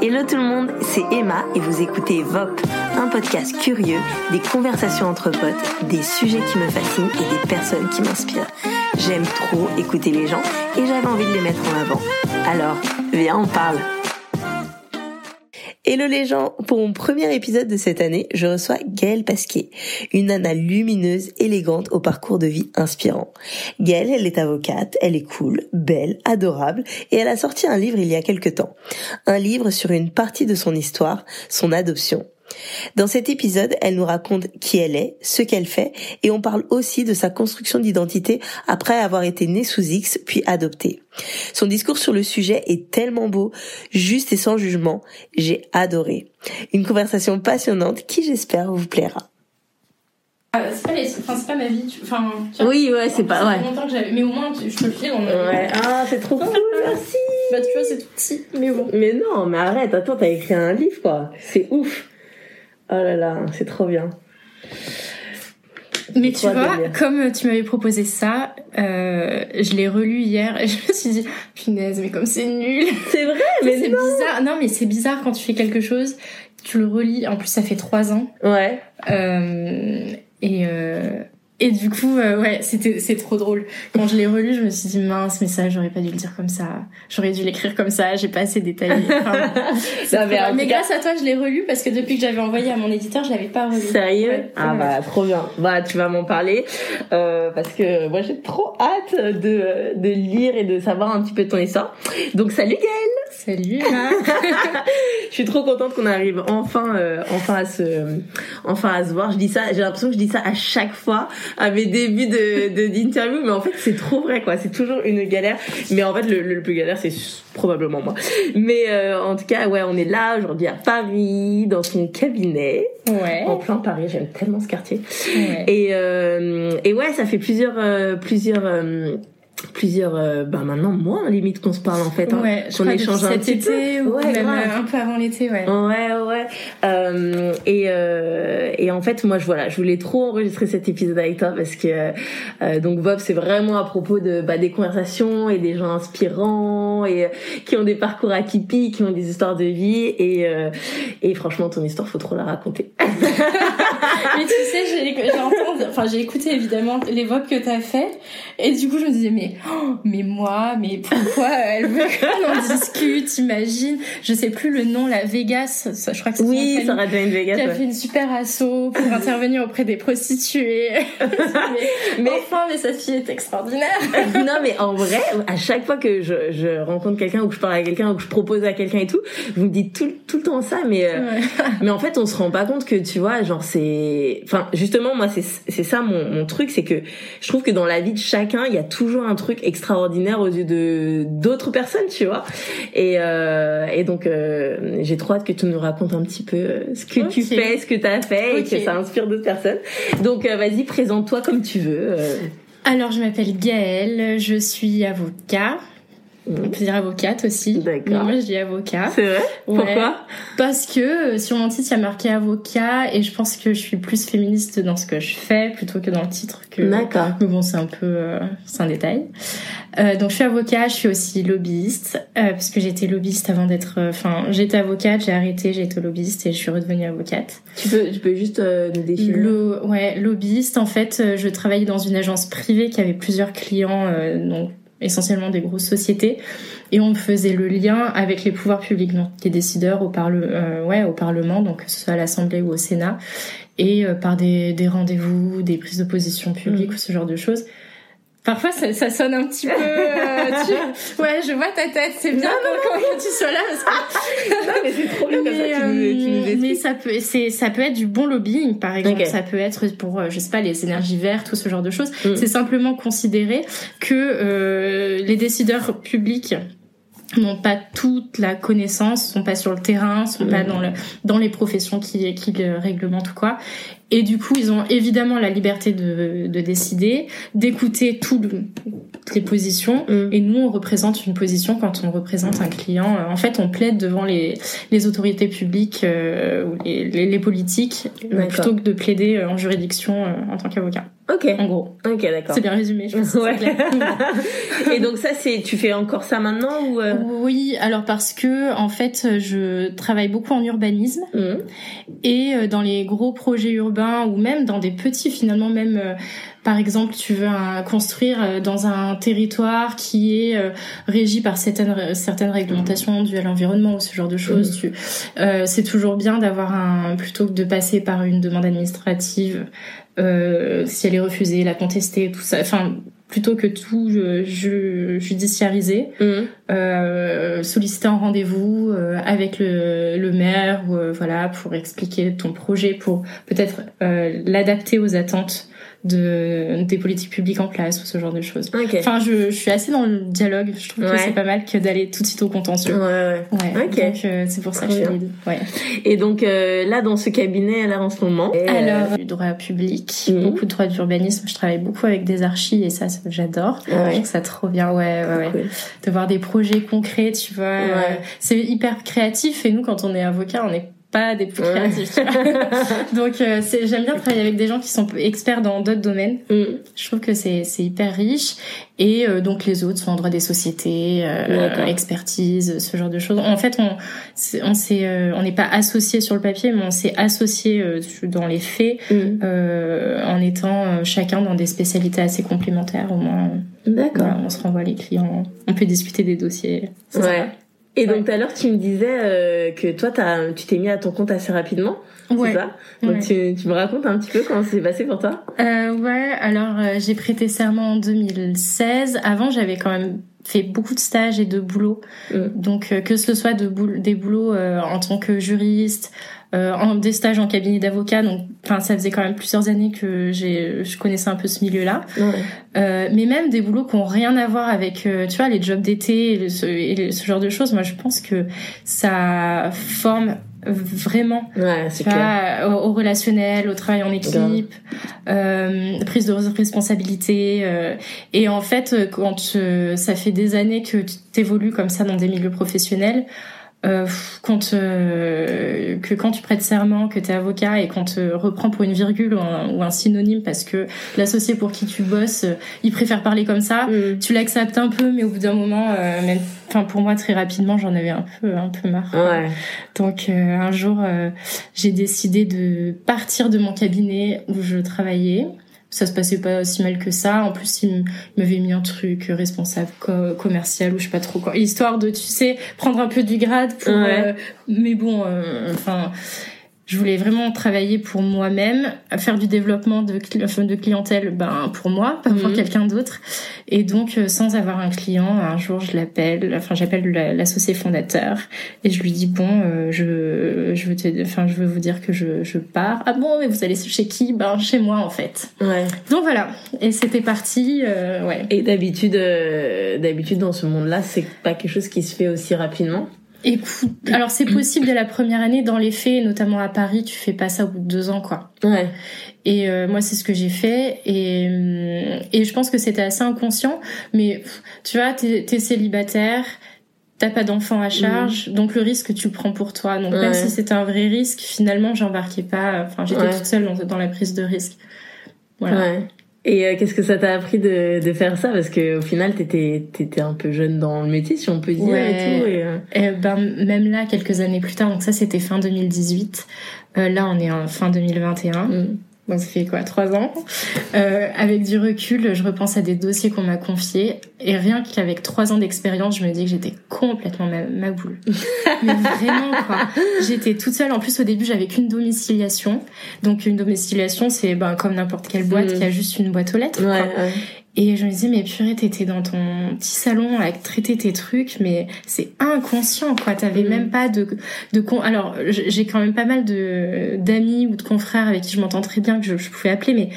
Hello tout le monde, c'est Emma et vous écoutez VOP, un podcast curieux, des conversations entre potes, des sujets qui me fascinent et des personnes qui m'inspirent. J'aime trop écouter les gens et j'avais envie de les mettre en avant. Alors, viens, on parle. Hello les gens, pour mon premier épisode de cette année, je reçois Gaëlle Pasquier, une nana lumineuse, élégante, au parcours de vie inspirant. Gaëlle, elle est avocate, elle est cool, belle, adorable, et elle a sorti un livre il y a quelque temps. Un livre sur une partie de son histoire, son adoption. Dans cet épisode, elle nous raconte qui elle est, ce qu'elle fait, et on parle aussi de sa construction d'identité après avoir été née sous X puis adoptée. Son discours sur le sujet est tellement beau, juste et sans jugement, j'ai adoré. Une conversation passionnante qui j'espère vous plaira. Ah, c'est pas, les... enfin, c'est pas ma vie. Tu... Enfin, oui, ouais, c'est pas. Ouais. longtemps que j'avais. Mais au moins, je peux le dire. On ouais. Ah, c'est trop cool, merci. Bah, tu vois, c'est tout petit. Mais bon. Mais non, mais arrête, attends, t'as écrit un livre, quoi. C'est ouf. Oh là là, c'est trop bien. Mais tu vois, comme tu m'avais proposé ça, euh, je l'ai relu hier et je me suis dit, punaise, mais comme c'est nul. C'est vrai, mais c'est bizarre. Non, mais c'est bizarre quand tu fais quelque chose, tu le relis. En plus, ça fait trois ans. Ouais. Euh, et euh, du coup, euh, ouais, c'était c'est trop drôle. Quand je l'ai relu, je me suis dit mince, mais ça, j'aurais pas dû le dire comme ça. J'aurais dû l'écrire comme ça. J'ai pas assez détaillé. mais, grâce à toi, je l'ai relu parce que depuis que j'avais envoyé à mon éditeur, je l'avais pas relu. Sérieux Ah bah trop bien. Bah tu vas m'en parler euh, parce que moi j'ai trop hâte de de lire et de savoir un petit peu ton histoire. Donc salut Gaëlle. Salut. je suis trop contente qu'on arrive enfin euh, enfin à se enfin à se voir. Je dis ça, j'ai l'impression que je dis ça à chaque fois à mes débuts de d'interview, mais en fait c'est trop vrai quoi. C'est toujours une galère, mais en fait le, le plus galère c'est probablement moi. Mais euh, en tout cas ouais, on est là aujourd'hui à Paris dans son cabinet, ouais. en plein Paris. J'aime tellement ce quartier. Ouais. Et euh, et ouais, ça fait plusieurs plusieurs plusieurs euh, bah maintenant mois limite qu'on se parle en fait hein, ouais, qu'on échange un petit été peu. ou ouais, même un peu avant l'été ouais. Ouais ouais. Euh, et euh, et en fait moi je voilà je voulais trop enregistrer cet épisode avec toi parce que euh, donc Bob c'est vraiment à propos de bah, des conversations et des gens inspirants et euh, qui ont des parcours atypiques qui ont des histoires de vie et euh, et franchement ton histoire faut trop la raconter. Mais tu sais j'ai entendu enfin j'ai écouté évidemment les voix que t'as fait et du coup je me disais mais Oh, mais moi, mais pourquoi elle veut qu'on en discute Imagine, je sais plus le nom, la Vegas, ça, je crois que c'est oui, ça aurait une Vegas. Qui a fait une super asso pour intervenir auprès des prostituées. mais, enfin, mais sa fille est extraordinaire. non, mais en vrai, à chaque fois que je, je rencontre quelqu'un ou que je parle à quelqu'un ou que je propose à quelqu'un et tout, vous me dites tout, tout le temps ça, mais euh, mais en fait, on se rend pas compte que tu vois, genre c'est, enfin justement, moi c'est c'est ça mon mon truc, c'est que je trouve que dans la vie de chacun, il y a toujours un truc extraordinaire aux yeux de d'autres personnes, tu vois. Et, euh, et donc, euh, j'ai trop hâte que tu nous racontes un petit peu euh, ce que tu fais, ce que tu as fait et que ça inspire d'autres personnes. Donc, vas-y, présente-toi comme tu veux. Alors, je m'appelle Gaëlle, je suis avocat. On peut dire avocate aussi. D'accord. Moi, je dis avocat. C'est vrai? Pourquoi? Parce que euh, sur mon titre, il y a marqué avocat et je pense que je suis plus féministe dans ce que je fais plutôt que dans le titre. Que... D'accord. Mais bon, c'est un peu... Euh, c'est un détail. Euh, donc, je suis avocat, je suis aussi lobbyiste euh, parce que j'étais lobbyiste avant d'être... Euh, enfin, j'étais avocate, j'ai arrêté, j'ai été lobbyiste et je suis redevenue avocate. Tu peux, tu peux juste nous définir Le, Ouais, lobbyiste, en fait, je travaillais dans une agence privée qui avait plusieurs clients, donc essentiellement des grosses sociétés, et on faisait le lien avec les pouvoirs publics, donc les décideurs au, parle, euh, ouais, au Parlement, donc que ce soit à l'Assemblée ou au Sénat, et euh, par des, des rendez-vous, des prises de position publiques mmh. ou ce genre de choses. Parfois, ça, ça, sonne un petit peu. Euh, tu... Ouais, je vois ta tête. C'est bien quand, tu sois là. Parce que... non, mais c'est trop bien comme ça. Tu nous, mais ça peut, c'est, ça peut être du bon lobbying, par exemple. Ça peut être pour, euh, je sais pas, les énergies vertes ou ce genre de choses. Mm. C'est simplement considérer que euh, les décideurs publics n'ont pas toute la connaissance, sont pas sur le terrain, sont pas mm. dans le dans les professions qui qui le réglementent ou quoi. Et du coup, ils ont évidemment la liberté de, de décider, d'écouter toutes les positions. Mm. Et nous, on représente une position quand on représente un client. En fait, on plaide devant les, les autorités publiques euh, ou les, les, les politiques plutôt que de plaider en juridiction euh, en tant qu'avocat. Ok. En gros. Ok, d'accord. C'est bien résumé, je pense. Ouais. et donc ça, c'est, tu fais encore ça maintenant ou euh? Oui, alors parce que en fait, je travaille beaucoup en urbanisme mmh. et euh, dans les gros projets urbains ou même dans des petits, finalement même. Euh, par exemple, tu veux construire dans un territoire qui est régi par certaines certaines réglementations dues à l'environnement ou ce genre de choses. Mmh. euh, c'est toujours bien d'avoir un plutôt que de passer par une demande administrative euh, si elle est refusée, la contester, tout ça. Enfin, plutôt que tout je, judiciariser, mmh. euh, solliciter un rendez-vous euh, avec le, le maire ou euh, voilà pour expliquer ton projet, pour peut-être l'adapter aux attentes de des politiques publiques en place ou ce genre de choses. Enfin, je, je, suis assez dans le dialogue. Je trouve que c'est pas mal que d'aller tout de suite au contentieux. Ouais, ouais. ouais. Donc euh, c'est pour ça que je suis ouais. Et donc euh, là, dans ce cabinet, alors en ce moment, alors du droit public, mhm. beaucoup de droit d'urbanisme. Je travaille beaucoup avec des archis et ça, j'adore. Ah je trouve ça trop bien. Ouais, ouais, ouais. De voir des projets concrets, tu vois. Euh, c'est hyper créatif et nous, quand on est avocat, on est pas des plus créatifs. Donc euh, j'aime bien travailler avec des gens qui sont experts dans d'autres domaines. Mm. Je trouve que c'est c'est hyper riche et euh, donc les autres sont en droit des sociétés, euh, expertise, ce genre de choses. En fait, on on s'est euh, on n'est pas associé sur le papier, mais on s'est associé dans les faits mm. en étant chacun dans des spécialités assez complémentaires au moins. D'accord. on se renvoie les clients, on peut discuter des dossiers. Ouais. Et donc tout à l'heure tu me disais euh, que toi as, tu t'es mis à ton compte assez rapidement. Ouais. C'est ça? Donc tu, tu, me racontes un petit peu comment c'est passé pour toi? Euh, Ouais, alors euh, j'ai prêté serment en 2016. Avant j'avais quand même fait beaucoup de stages et de boulots. Mm. Donc euh, que ce soit de des boulots en tant que juriste, euh, en des stages en cabinet d'avocat donc enfin ça faisait quand même plusieurs années que j'ai je connaissais un peu ce milieu là euh, mais même des boulots qui ont rien à voir avec euh, tu vois les jobs d'été et, ce, genre de choses moi je pense que ça forme vraiment. Ouais, tu vois, au, au, relationnel au travail en équipe euh, prise de responsabilité euh, et en fait quand ça fait des années que tu t'évolues comme ça dans des milieux professionnels euh, quand euh, que quand tu prêtes serment, que tu es avocat et qu'on te reprend pour une virgule ou un, synonyme parce que l'associé pour qui tu bosses, euh, il préfère parler comme ça, mm. tu l'acceptes un peu, mais au bout d'un moment, euh, même, enfin pour moi très rapidement, j'en avais un peu un peu marre. Ouais. Donc un jour, j'ai décidé de partir de mon cabinet où je travaillais ça se passait pas aussi mal que ça. En plus, il m'avait mis un truc responsable commercial ou je sais pas trop quoi, histoire de, tu sais, prendre un peu du grade pour. Euh, mais bon, euh, enfin, je voulais vraiment travailler pour moi-même, faire du développement de, de clientèle ben, pour moi, pas pour mhm. quelqu'un d'autre. Et donc, euh, sans avoir un client, un jour, je l'appelle, enfin, j'appelle l'associé fondateur et je lui dis, bon, euh, je, je veux te, enfin, je veux vous dire que je, je pars. Ah bon, mais vous allez chez qui? Ben, chez moi, en fait. Ouais. Donc voilà. Et c'était parti, euh, ouais. Et d'habitude, d'habitude, dans ce monde-là, c'est pas quelque chose qui se fait aussi rapidement? Écoute, alors c'est possible dès la première année dans les faits, notamment à Paris, tu fais pas ça au bout de deux ans, quoi. Ouais. Et euh, moi, c'est ce que j'ai fait, et euh, et je pense que c'était assez inconscient, mais tu vois, t'es es célibataire, t'as pas d'enfant à charge, mm. donc le risque tu le prends pour toi. Donc même si c'était un vrai risque, finalement, j'embarquais pas. Enfin, j'étais toute seule dans, dans, la prise de risque. Voilà. Ouais. Et euh, qu'est-ce que ça t'a appris de, de faire ça? Parce que au final, t'étais étais un peu jeune dans le métier, si on peut dire, et tout. Et, euh... et ben, même là, quelques années plus tard, donc ça c'était fin 2018. Euh, là, on est en fin 2021 bon, ça fait quoi, trois ans. Euh, avec du recul, je repense à des dossiers qu'on m'a confiés et rien qu'avec trois ans d'expérience, je me dis que j'étais complètement ma, boule. Mais vraiment quoi. J'étais toute seule. En plus, au début, j'avais qu'une domiciliation. Donc une domiciliation, c'est ben comme n'importe quelle boîte qui a juste une boîte aux lettres. Ouais, ouais. Et je me disais, mais purée, t'étais dans ton petit salon à traiter tes trucs, mais c'est inconscient, quoi. T'avais mm. même pas de, de con... Alors, j'ai quand même pas mal de, d'amis ou de confrères avec qui je m'entends très bien, que je, pouvais appeler, mais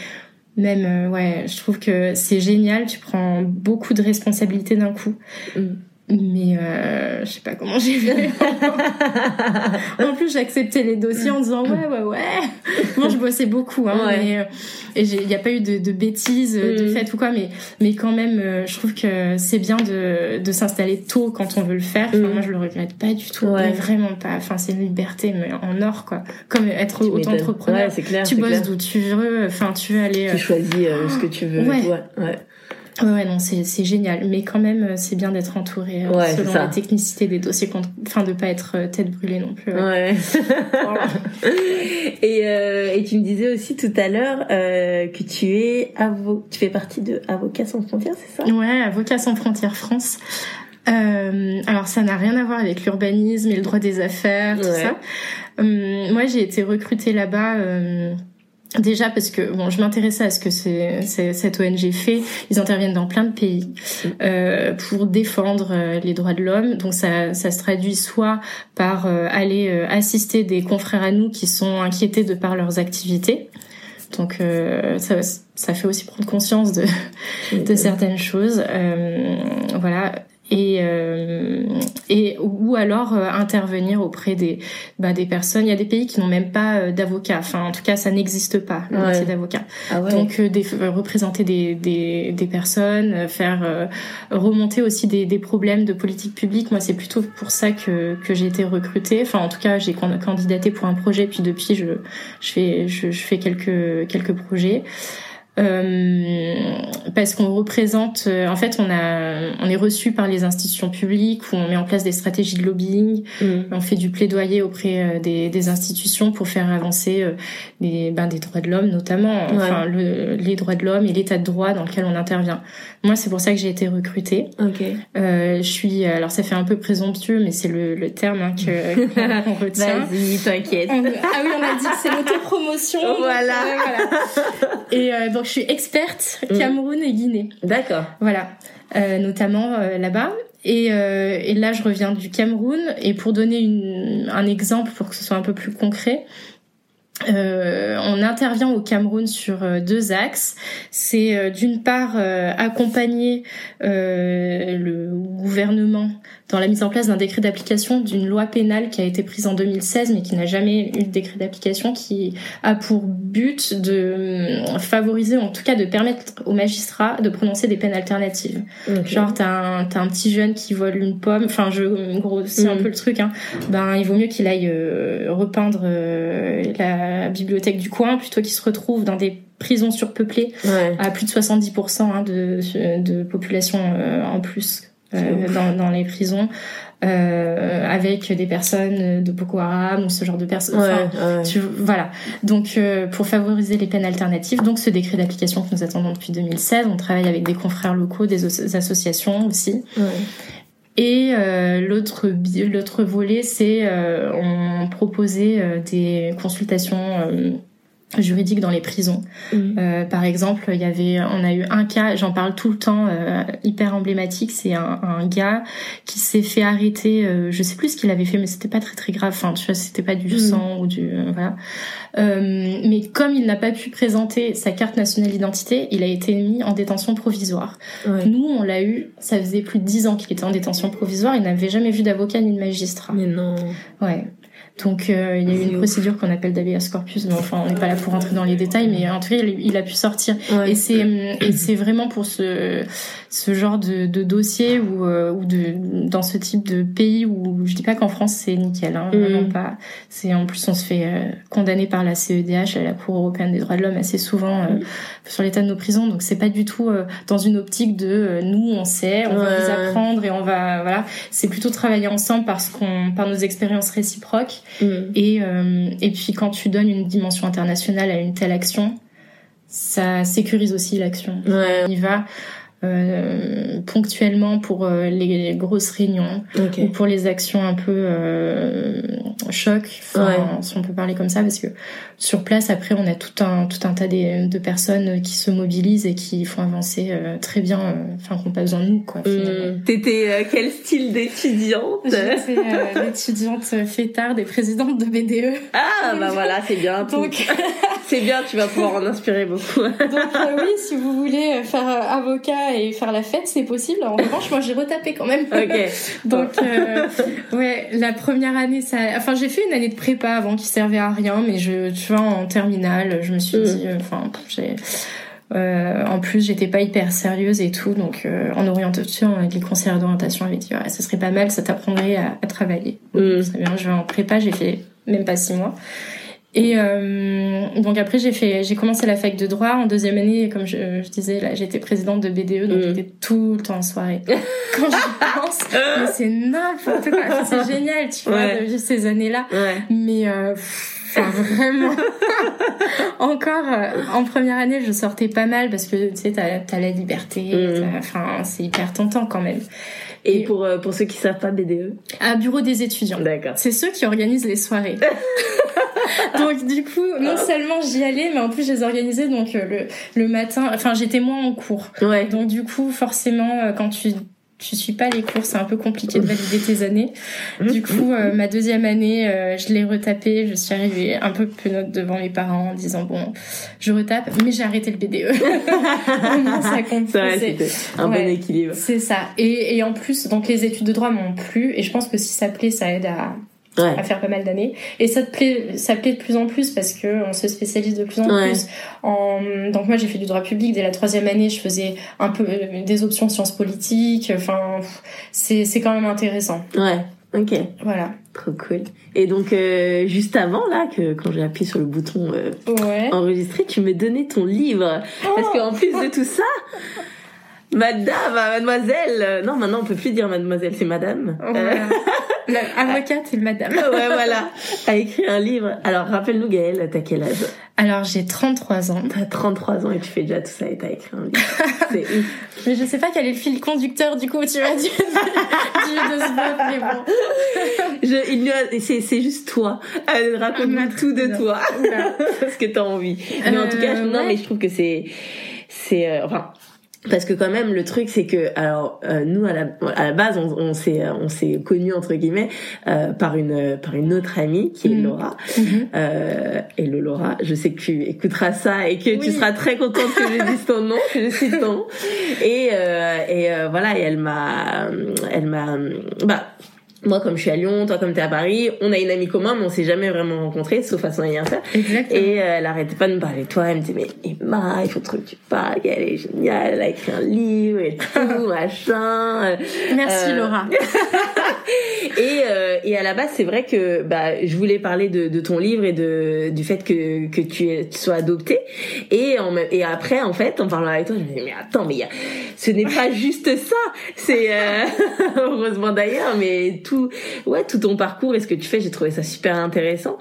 même, euh, ouais, je trouve que c'est génial. Tu prends beaucoup de responsabilités d'un coup. Mm. mais euh, je sais pas comment j'ai fait. en plus, j'acceptais les dossiers en disant ouais, ouais, ouais. Je bossais beaucoup, hein, mais euh, et il n'y a pas eu de, de bêtises, euh, de mm. fait ou quoi, mais mais quand même, euh, je trouve que c'est bien de de s'installer tôt quand on veut le faire. Enfin, mm. Moi, je le regrette pas du tout, vraiment pas. Enfin, c'est une liberté mais en or, quoi. Comme être auto-entrepreneur. clair, tu bosses d'où tu veux. Enfin, tu veux aller. Tu choisis ce que tu veux. Ouais. ouais. Ouais, non, c'est c'est génial, mais quand même, euh, c'est bien d'être entouré euh, selon la technicité des dossiers, enfin de pas être euh, tête brûlée non plus. Ouais. et et tu me disais aussi tout à l'heure que tu es avo tu fais partie de Avocats sans frontières, c'est ça? Ouais, Avocats sans frontières France. Euh, alors ça n'a rien à voir avec l'urbanisme et le droit des affaires, tout ça. moi, j'ai été recrutée là-bas. Déjà parce que bon, je m'intéressais à ce que c'est, cette ONG fait. Ils interviennent dans plein de pays euh, pour défendre euh, les droits de l'homme. Donc ça, ça se traduit soit par euh, aller euh, assister des confrères à nous qui sont inquiétés de par leurs activités. Donc ça, ça fait aussi prendre conscience de, de certaines choses. voilà et euh, et ou alors euh, intervenir auprès des bah, des personnes. Il y a des pays qui n'ont même pas euh, d'avocat. Enfin en tout cas ça n'existe pas le métier d'avocat. Ah ouais. donc des, représenter des, des des personnes faire remonter aussi des des problèmes de politique publique. Moi c'est plutôt pour ça que que j'ai été recrutée. Enfin en tout cas j'ai candidaté pour un projet. Puis depuis je je fais je, je fais quelques quelques projets euh, parce qu'on représente, euh, en fait, on a, on est reçu par les institutions publiques où on met en place des stratégies de lobbying, mm. on fait du plaidoyer auprès euh, des, des institutions pour faire avancer les, ben, des droits de l'homme notamment, enfin le, les droits de l'homme et l'état de droit dans lequel on intervient. Moi, c'est pour ça que j'ai été recrutée. Okay. Euh, je suis, alors ça fait un peu présomptueux, mais c'est le, le terme hein, que qu'on retient. Vas-y, t'inquiète. Ah oui, on a dit que c'est l'autopromotion. Voilà. voilà. Et donc je suis experte mm. Cameroun et Guinée. D'accord. Voilà, euh, notamment euh, là-bas. Et, euh, et, là, je reviens du Cameroun. Et pour donner une, un exemple, pour que ce soit un peu plus concret, euh, on intervient au Cameroun sur euh, deux axes. C'est euh, d'une part accompagner le gouvernement dans la mise en place d'un décret d'application d'une loi pénale qui a été prise en 2016 mais qui n'a jamais eu de décret d'application qui a pour but de favoriser, en tout cas de permettre aux magistrats de prononcer des peines alternatives. Genre t'as un, as un petit jeune qui vole une pomme, enfin je grossis un mm. peu le truc, hein. ben il vaut mieux qu'il aille repeindre la bibliothèque du coin plutôt qu'ils se retrouvent dans des prisons surpeuplées à plus de 70% hein, de, de population euh, en plus euh, dans, dans, les prisons. Euh, avec des personnes de Boko Haram ou ce genre de personnes. voilà. Donc, euh, pour favoriser les peines alternatives, donc ce décret d'application que nous attendons depuis 2016, on travaille avec des confrères locaux, des associations aussi. Et euh, l'autre l'autre volet, c'est euh, on proposait euh, des consultations juridiques dans les prisons. Mmh. par exemple, il y avait, on a eu un cas, j'en parle tout le temps, hyper emblématique. C'est un, un, gars qui s'est fait arrêter. je sais plus ce qu'il avait fait, mais c'était pas très très grave. Enfin, tu vois, c'était pas du mmh. sang ou du voilà. Euh, mais comme il n'a pas pu présenter sa carte nationale d'identité, il a été mis en détention provisoire. Nous, on l'a eu, ça faisait plus de dix ans qu'il était en détention provisoire, il n'avait jamais vu d'avocat ni de magistrat. Mais non. Ouais. Donc euh, il y a eu une procédure qu'on appelle d'habeas corpus, mais enfin on n'est pas là pour rentrer dans les détails, mais en tout cas il, a pu sortir. Et c'est et c'est vraiment pour ce ce genre de, de dossier ou euh, ou de dans ce type de pays où je dis pas qu'en France c'est nickel, hein, vraiment mm. pas. C'est en plus on se fait euh, condamner par la CEDH, la Cour européenne des droits de l'homme, assez souvent mm. sur l'état de nos prisons. Donc c'est pas du tout dans une optique de nous on sait, on va vous apprendre et on va voilà. C'est plutôt travailler ensemble parce qu'on par nos expériences réciproques Mm. Et, euh, et puis quand tu donnes une dimension internationale à une telle action, ça sécurise aussi l'action. Ouais. On y va euh, ponctuellement pour euh, les grosses réunions ou pour les actions un peu choc, si on peut parler comme ça, parce que sur place, après, on a tout un tout un tas de, personnes qui se mobilisent et qui font avancer euh, très bien, euh, enfin, qu'on pas besoin de nous, quoi. Mmh. T'étais euh, quel style d'étudiante? J'étais l'étudiante fêtarde et présidente de BDE. Ah, bah voilà, c'est bien. Donc, c'est bien, tu vas pouvoir en inspirer beaucoup. Donc oui, si vous voulez faire avocat et faire la fête, c'est possible. En revanche, moi, j'ai retapé quand même. Donc ouais, la première année, ça, enfin, j'ai fait une année de prépa avant qui servait à rien, mais je en terminale, je me suis mm. dit, euh, enfin, j'ai. Euh, en plus, j'étais pas hyper sérieuse et tout, donc euh, en orientation, les conseillers d'orientation avaient dit ouais, ça serait pas mal, ça t'apprendrait à, travailler. Mm. bien, je vais en prépa, j'ai fait même pas six mois. Et euh, donc après j'ai fait j'ai commencé la fac de droit en deuxième année. Comme je, je disais là j'étais présidente de BDE donc mm. j'étais tout le temps en soirée. Quand je pense mais c'est n'importe quoi. C'est génial tu vois de vivre ces années là mais euh, vraiment. Encore, euh, en première année, je sortais pas mal parce que tu sais, t'as as la liberté. Mm. Enfin, c'est hyper tentant quand même. Et, pour euh, pour ceux qui savent pas BDE À bureau des étudiants. D'accord. C'est ceux qui organisent les soirées. donc du coup, non seulement j'y allais, mais en plus je les organisais donc euh, le le matin. Enfin, j'étais moins en cours. Ouais. Donc du coup, forcément, quand tu je suis pas les cours, c'est un peu compliqué de valider tes années. Du coup, euh, ma deuxième année, euh, je l'ai retapé. Je suis arrivée un peu note devant mes parents en disant bon, je retape, mais j'ai arrêté le BDE. ça compte. C'est un bon équilibre. C'est ça. Et, et en plus, donc les études de droit m'ont plu, et je pense que si ça plaît, ça aide à à faire pas mal d'années. Et ça te plaît ça plaît de plus en plus parce que on se spécialise de plus en plus en donc moi j'ai fait du droit public. Dès la troisième année je faisais un peu euh, des options sciences politiques. Enfin c'est c'est quand même intéressant. Ouais. Ok. Voilà. Trop cool. Et donc euh, juste avant là que quand j'ai appuyé sur le bouton euh, ouais. enregistrer tu me donnais ton livre. Parce qu'en plus de tout ça Madame, mademoiselle. Non, maintenant on peut plus dire mademoiselle, c'est madame. L'avocate, c'est madame. ouais, voilà. A écrit un livre. Alors, rappelle-nous, Gaëlle, t'as quel âge? Alors, j'ai 33 ans. T'as 33 ans et tu fais déjà tout ça et t'as écrit un livre. c'est ouf. Mais je sais pas quel est le fil conducteur, du coup, tu vas dire de ce mais bon. Je, il c'est, c'est juste toi. Raconte-nous tout de toi. Parce que t'as envie. Mais en tout cas, euh, non, mais je trouve que c'est, c'est, euh, enfin, parce que quand même le truc c'est que alors euh, nous à la, à la base on, on s'est on s'est connus entre guillemets euh, par une par une autre amie qui est mhm. Laura. Mm euh, et le Laura je sais que tu écouteras ça et que tu seras très contente que je dise ton nom que je cite ton. Nom et euh, et euh, voilà et elle m'a elle m'a bah moi comme je suis à Lyon, toi comme t'es à Paris, on a une amie commune mais on s'est jamais vraiment rencontrés sauf à son anniversaire. Exactement. Et euh, elle arrêtait pas de me parler de toi, elle me dit mais Emma, il faut trop que tu parles, elle est géniale, elle a écrit un livre et tout, machin. Merci euh, Laura. et euh, et à la base c'est vrai que bah je voulais parler de, de ton livre et de du fait que que tu, tu sois adoptée et en, et après en fait en parlant avec toi je me dis mais attends mais y a, ce n'est pas juste ça, c'est heureusement d'ailleurs mais tout ouais, tout ton parcours et ce que tu fais, j'ai trouvé ça super intéressant.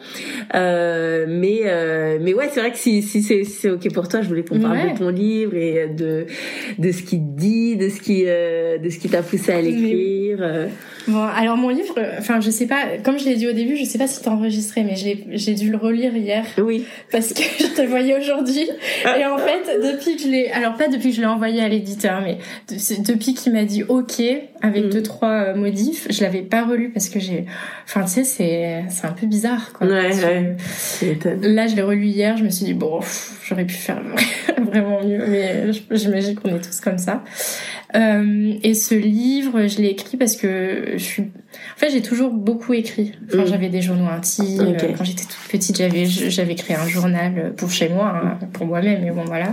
Euh, mais, euh, mais ouais, c'est vrai que si, si c'est, ok pour toi, je voulais qu'on parle de ton livre et de, de ce qu'il dit, de ce qui, euh, de ce qui t'a poussé à l'écrire. Euh. Bon, alors mon livre, enfin, je sais pas, comme je l'ai dit au début, je sais pas si t'as enregistré, mais j'ai dû le relire hier. Oui. Parce que je te voyais aujourd'hui. Et en fait, depuis que je l'ai, alors pas depuis que je l'ai envoyé à l'éditeur, mais depuis qu'il m'a dit OK, avec deux, trois modifs, je l'avais pas relu parce que j'ai, enfin, tu sais, c'est, c'est un peu bizarre, quoi. Ouais, ouais. Là, je l'ai relu hier, je me suis dit, bon, j'aurais pu faire vraiment mieux, mais j'imagine qu'on est tous comme ça. Euh, et ce livre, je l'ai écrit parce que je suis. En fait, j'ai toujours beaucoup écrit. Enfin, mm. j'avais des journaux intimes. Quand j'étais toute petite, j'avais j'avais créé un journal pour chez moi, hein, pour moi-même. Mais bon, voilà.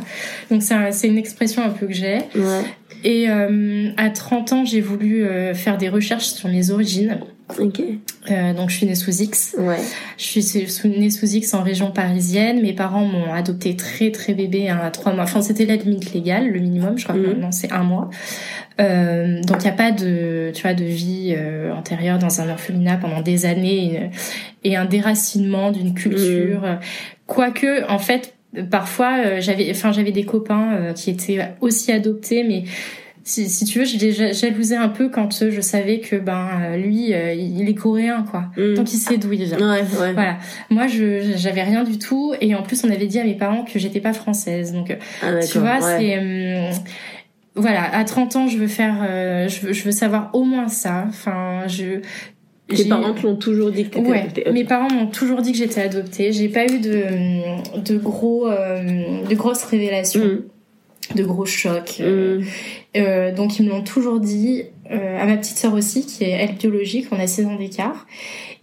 Donc c'est une expression un peu que j'ai. Ouais. Et euh, à 30 ans, j'ai voulu euh, faire des recherches sur mes origines. Ok. Euh, donc je suis née sous X. Ouais. Je suis née sous X en région parisienne. Mes parents m'ont adopté très très bébé hein, à trois mois. Enfin c'était la limite légale, le minimum. Je crois que mhm. maintenant c'est un mois. Euh, donc il n'y a pas de tu vois de vie euh, antérieure dans un orphelinat pendant des années et, un déracinement d'une culture. Mhm. Quoique en fait parfois euh, j'avais enfin j'avais des copains euh, qui étaient aussi adoptés mais si, si tu veux, je l'ai jalousé un peu quand je savais que ben lui, il est coréen quoi. Mm. Donc il sait d'où il vient. Ouais, ouais. Voilà. Moi, je j'avais rien du tout et en plus on avait dit à mes parents que j'étais pas française. Donc ah, tu vois, c'est hum, voilà, à 30 ans, je veux faire, euh, je, veux, je veux savoir au moins ça. Enfin, je. Tes parents te l'ont toujours dit que t'étais ouais, adoptée. Mes parents m'ont toujours dit que j'étais adoptée. J'ai pas eu de, de gros, euh, de grosses révélations, mm. de gros chocs. Mm. Euh, donc ils me l'ont toujours dit. à ma petite sœur aussi, qui est elle biologique, on a 16 ans d'écart.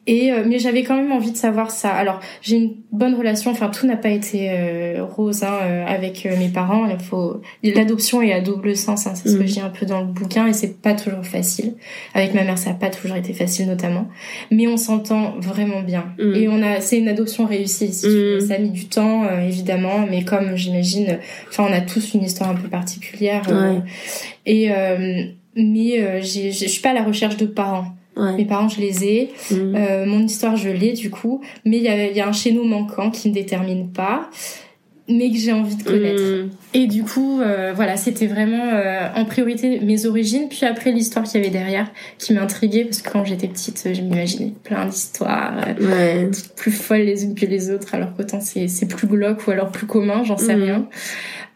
Et euh, mais j'avais quand même envie de savoir ça. Alors j'ai une bonne relation. Enfin tout n'a pas été euh, rose hein, euh, avec mes parents. Il faut l'adoption est à double sens. Hein, c'est ce que mm. dis un peu dans le bouquin et c'est pas toujours facile. Avec ma mère ça a pas toujours été facile notamment. Mais on s'entend vraiment bien. Mm. Et on a c'est une adoption réussie. Si mm. Ça a mis du temps évidemment, mais comme j'imagine, enfin on a tous une histoire un peu particulière. et mais je suis pas à la recherche de parents. Mes parents, je les ai. Mhm. Euh, mon histoire, je l'ai du coup. Mais il y a, y a, un chez nous manquant qui ne détermine pas, mais que j'ai envie de connaître. Mhm. Et du coup, euh, voilà, c'était vraiment euh, en priorité mes origines, puis après l'histoire qu'il y avait derrière, qui m'intriguait, parce que quand j'étais petite, je m'imaginais plein d'histoires, ouais. plus folles les unes que les autres, alors qu'autant c'est plus glauque ou alors plus commun, j'en sais mhm. rien.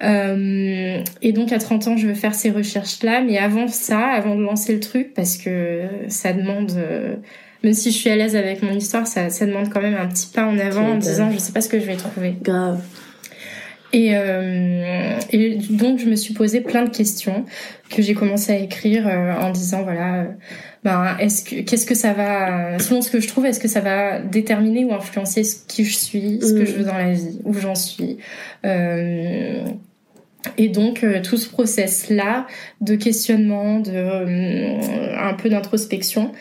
Euh, et donc à 30 ans, je veux faire ces recherches-là. Mais avant ça, avant de lancer le truc, parce que ça demande, euh, même si je suis à l'aise avec mon histoire, ça, ça demande quand même un petit pas en avant en disant, je sais pas ce que je vais trouver. Grave. Et, euh, et, donc je me suis posé plein de questions que j'ai commencé à écrire euh, en disant voilà ben est-ce que qu'est-ce que ça va selon ce que je trouve est-ce que ça va déterminer ou influencer ce qui je suis ce que mm. je veux dans la vie où j'en suis euh, et donc euh, tout ce process là de questionnement, de euh, un peu d'introspection,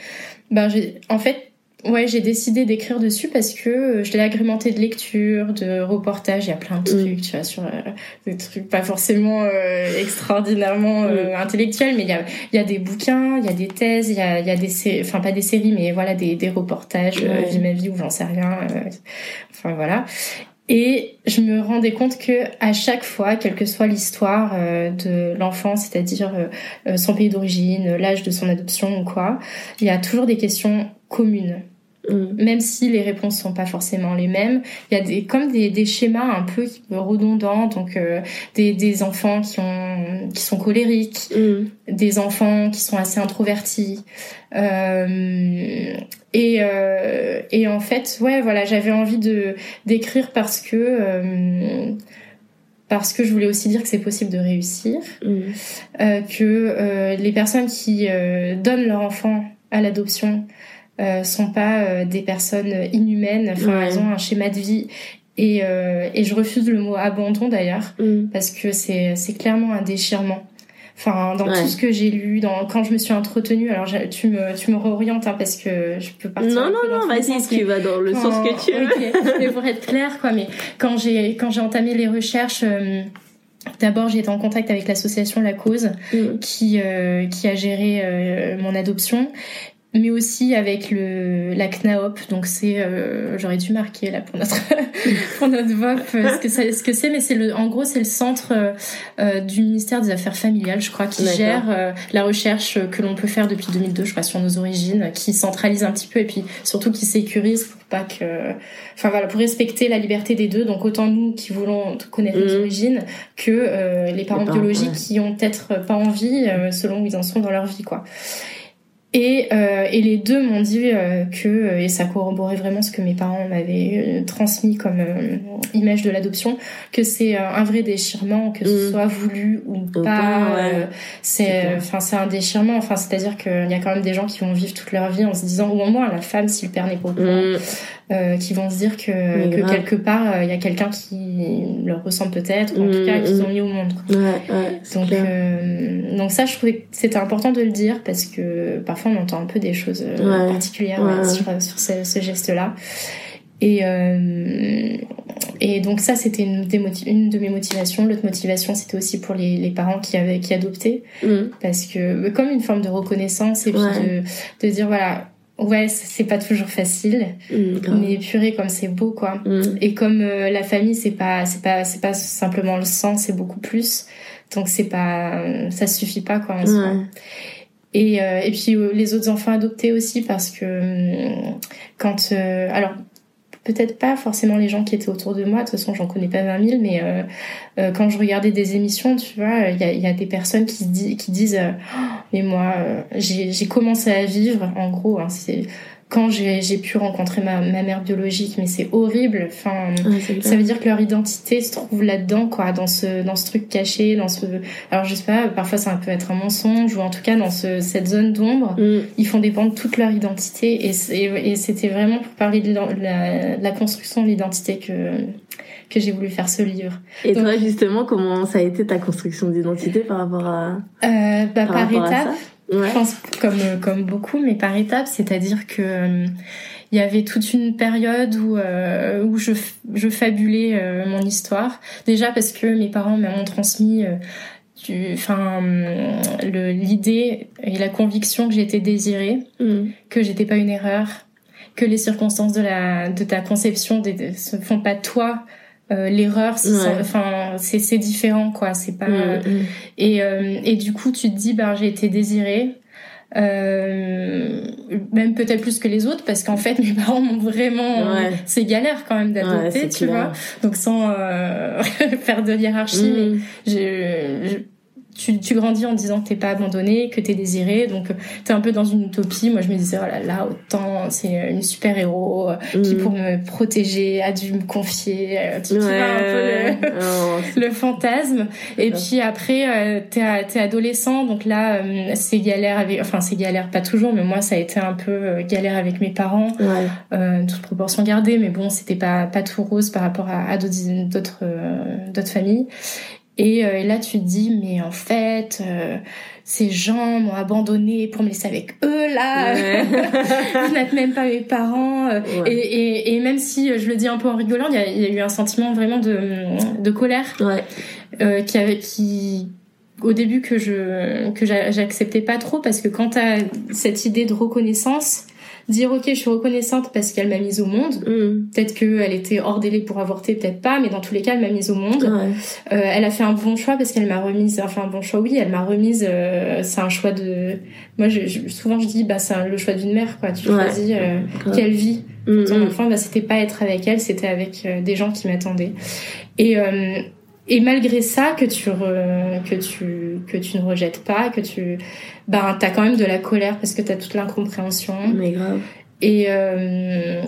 ben j'ai en fait ouais j'ai décidé d'écrire dessus parce que euh, je l'ai agrémenté de lectures, de reportages, il y a plein de mm. trucs, tu vois, sur des trucs pas forcément extraordinairement mm. intellectuels, mais il y a il y a des bouquins, il y a des thèses, il y a il y a des enfin pas des séries, mais voilà des des reportages, vie ma vie ou j'en sais rien, enfin voilà. Et je me rendais compte que à chaque fois, quelle que soit l'histoire euh, de l'enfant, c'est-à-dire euh, euh, son pays d'origine, l'âge de son adoption ou quoi, il y a toujours des questions communes. Mm. Même si les réponses sont pas forcément les mêmes, il y a des comme des, des schémas un peu redondants, donc euh, des, des enfants qui ont qui sont colériques, mm. des enfants qui sont assez introvertis, euh, et euh, et en fait ouais voilà j'avais envie de d'écrire parce que euh, parce que je voulais aussi dire que c'est possible de réussir, mm. euh, que les personnes qui donnent leur enfant à l'adoption euh, sont pas euh, des personnes inhumaines. Enfin, elles ont un schéma de vie et, euh, et je refuse le mot abandon d'ailleurs mm. parce que c'est c'est clairement un déchirement. Enfin, dans tout ce que j'ai lu, dans quand je me suis entretenue, alors tu me tu me réorientes hein, parce que je peux partir. Non non non, vas-y, tu vas dans le sens que tu veux. mais pour être clair quoi, mais quand j'ai quand j'ai entamé les recherches. D'abord, j'ai été en contact avec l'association La Cause mm. qui qui a géré mon adoption mais aussi avec le la CNAOP donc c'est euh, j'aurais dû marquer là pour notre pour notre VOP euh, ce que ça, ce que c'est mais c'est le en gros c'est le centre euh, du ministère des Affaires familiales je crois qui gère la recherche que l'on peut faire depuis 2002 je crois sur nos origines qui centralise un petit peu et puis surtout qui sécurise pour pas que enfin voilà pour respecter la liberté des deux. Donc autant nous qui voulons connaître nos mmh. origines que les parents biologiques qui ont peut-être pas envie selon où ils en sont dans leur vie quoi et, euh, et les deux m'ont dit euh, que, euh, et ça corroborait vraiment ce que mes parents m'avaient transmis comme image de l'adoption, que c'est un vrai déchirement, que ce mm. soit voulu ou pas. c'est, enfin, c'est un déchirement. Enfin, c'est-à-dire qu'il y a quand même des gens qui vont vivre toute leur vie en se disant, ou au moins la femme, si le père n'est pas au courant, mm. qui vont se dire que, que quelque part il y a quelqu'un qui leur ressemble peut-être, ou en tout cas mm, qu'ils ont mis au monde. donc, donc ça, je trouvais que c'était important de le dire parce que parfois on entend un peu des choses euh, particulières sur, sur, ce, geste-là. Et, euh, et donc ça, c'était une, une, de mes motivations. L'autre motivation, c'était aussi pour les, les, parents qui avaient qui adoptaient, mm. parce que comme une forme de reconnaissance et puis de, de dire voilà, ouais, c'est pas toujours facile, mm, mais purée comme c'est beau quoi. Mm. Et comme euh, la famille, c'est pas c'est pas c'est pas simplement le sang, c'est beaucoup plus Donc c'est pas, ça suffit pas quoi. Et, et puis les autres enfants adoptés aussi parce que quand alors peut-être pas forcément les gens qui étaient autour de moi, de toute façon j'en connais pas 20 000, mais euh, euh, quand je regardais des émissions, tu vois, il y a, des personnes qui, qui disent euh, oh, mais moi j'ai commencé à vivre, en gros, hein, c'est quand j'ai pu rencontrer ma, ma, mère biologique, mais c'est horrible. Enfin, ça veut dire que leur identité se trouve là-dedans, quoi, dans ce dans ce truc caché, dans ce. Alors je sais pas, parfois ça peut être un mensonge ou en tout cas dans ce, cette zone d'ombre, mm. ils font dépendre toute leur identité et, et, c'était vraiment pour parler de la, la construction de l'identité que que j'ai voulu faire ce livre. Et toi justement, comment ça a été ta construction d'identité par rapport à euh, bah, par, par étapes je pense comme comme beaucoup, mais par étapes. C'est-à-dire que euh, il y avait toute une période où euh, où je je fabulais euh, mon histoire. Déjà parce que mes parents m'ont transmis enfin l'idée et la conviction que j'étais désirée, mm. que j'étais pas une erreur, que les circonstances de la de ta conception ne se font pas toi euh, l'erreur enfin c'est c'est différent quoi c'est pas mm, mm. et euh, et du coup tu te dis ben j'ai été désirée euh, même peut-être plus que les autres parce qu'en fait mes parents m'ont vraiment c'est galère quand même d'adopter tu vois donc sans faire de hiérarchie mm. mais j'ai tu, tu grandis en disant que t'es pas abandonné, que t'es désiré, donc euh, t'es un peu dans une utopie. Moi, je me disais, oh là là, autant c'est une super héros euh, qui mm. pour me protéger a dû me confier. Euh, tu, vois un peu le, oh, le fantasme. Et puis après, t'es es adolescent, donc là, c'est galère avec, enfin c'est galère pas toujours, mais moi ça a été un peu galère avec mes parents, ouais. toute proportion gardée, mais bon, c'était pas pas tout rose par rapport à, à d'autres d'autres familles. Euh, et, là, tu te dis, mais en fait, euh, ces gens m'ont abandonné pour me laisser avec eux, là. Vous n'êtes même pas mes parents. Euh. Et, et, et, même si je le dis un peu en rigolant, il y a, y a eu un sentiment vraiment de, de colère euh, qui avait qui au début que je que j'acceptais pas trop parce que quand t'as cette idée de reconnaissance dire ok je suis reconnaissante parce qu'elle m'a mise au monde. Mm. peut-être qu'elle était hors délai pour avorter peut-être pas mais dans tous les cas elle m'a mise au monde. Euh, elle a fait un bon choix parce qu'elle m'a remise enfin un bon choix oui elle m'a remise euh, c'est un choix de moi je, souvent je dis bah c'est le choix d'une mère quoi. Tu choisis euh, quelle vie mm, ton mm. enfant. Bah c'était pas être avec elle c'était avec euh, des gens qui m'attendaient. Et et malgré ça que tu que tu que tu ne rejettes pas que tu ben t'as quand même de la colère parce que t'as toute l'incompréhension mais grave et euh,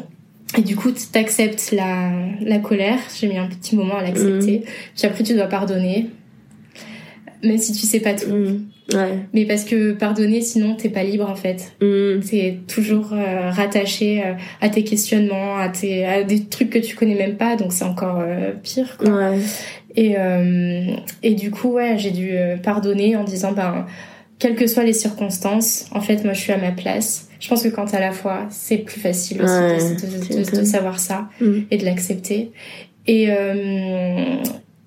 et du coup t'acceptes la la colère j'ai mis un petit moment à l'accepter mmh. puis après tu dois pardonner même si tu sais pas tout mmh. ouais. mais parce que pardonner sinon t'es pas libre en fait mmh. t'es toujours euh, rattaché euh, à tes questionnements à tes à des trucs que tu connais même pas donc c'est encore pire quoi ouais. Et, euh, et du coup, ouais, j'ai dû euh, pardonner en disant, ben, quelles que soient les circonstances, en fait, moi, je suis à ma place. Je pense que quand à la fois, c'est plus facile aussi de, de, savoir ça mm. et de l'accepter. Et, euh,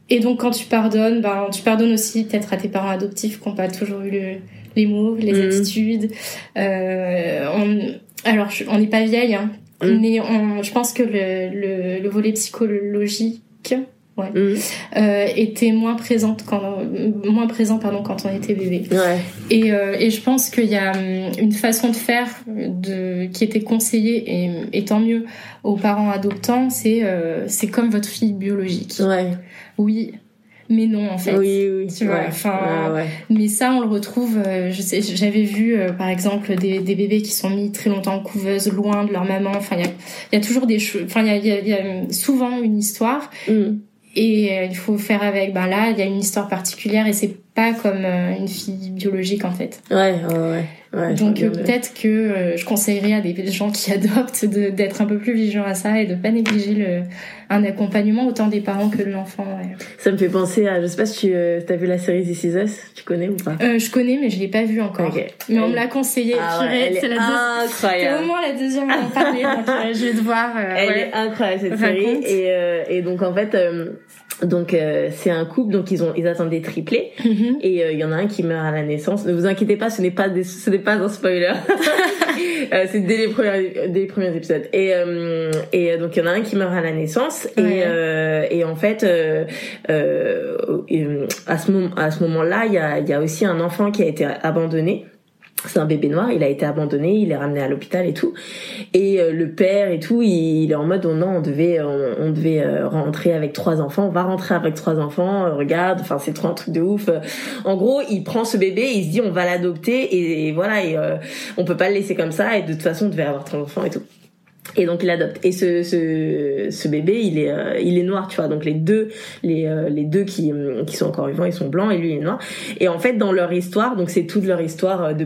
et donc, quand tu pardonnes, ben, tu pardonnes aussi peut-être à tes parents adoptifs qui n'ont pas toujours eu le, les mots, les mm. attitudes. Euh, on, alors, on n'est pas vieille, hein, mm. mais on, je pense que le, le, le volet psychologique ouais, mm. euh, était moins présente quand moins présent pardon quand on était bébé. Ouais. Et, euh, et je pense qu'il y a hum, une façon de faire de qui était conseillée et, et tant mieux aux parents adoptants, c'est euh, c'est comme votre fille biologique. Ouais. Oui, mais non en fait oui oui tu vois enfin ouais, mais ça on le retrouve euh, je sais j'avais vu euh, par exemple des, des bébés qui sont mis très longtemps en couveuse loin de leur maman enfin il y a il y a toujours des choses enfin il y a, y, a, y a, souvent une histoire mm et euh, il faut faire avec. Ben là, il y a une histoire particulière et c'est pas comme euh, une fille biologique en fait. Ouais, ouais, ouais. Donc euh, peut-être que je conseillerais à des gens qui adoptent d'être un peu plus vigilants à ça et de pas négliger le, un accompagnement autant des parents que de l'enfant. Ouais. Ça me fait penser à, je sais pas si tu as vu la série This Is Us, tu connais ou pas? Euh, Je connais mais je l'ai pas vu encore. Mais on me l'a conseillé. Ah ouais, c'est la incroyable. C'est au moins la deuxième à en parler donc je vais devoir. elle est incroyable cette série et, et donc en fait donc euh, c'est un couple, donc ils ont ils attendent des triplés mhm. et euh, il y en a un qui meurt à la naissance. Ne vous inquiétez pas, ce n'est pas des, ce n'est pas un spoiler. Euh, c'est dès les premiers, des premiers épisodes. Et, euh, et donc, il y en a un qui meurt à la naissance. Et, et en fait, à ce, moment, à ce moment-là, il y a, y a aussi un enfant qui a été abandonné c'est un bébé noir, il a été abandonné, il est ramené à l'hôpital et tout. Et euh, le père et tout, il, est en mode oh non, on devait on, devait euh, rentrer avec trois enfants, on va rentrer avec trois enfants, euh, regarde, enfin c'est trop un truc de ouf. En gros, il prend ce bébé, il se dit on va l'adopter et, voilà, et on peut pas le laisser comme ça et de toute façon on devait avoir trois enfants et tout. Et donc il adopte. Et ce, ce, bébé, il est, euh, il est noir, tu vois. Donc les deux, les, euh, les deux qui, qui sont encore vivants, ils sont blancs et lui il est noir. Et en fait, dans leur histoire, donc c'est toute leur histoire de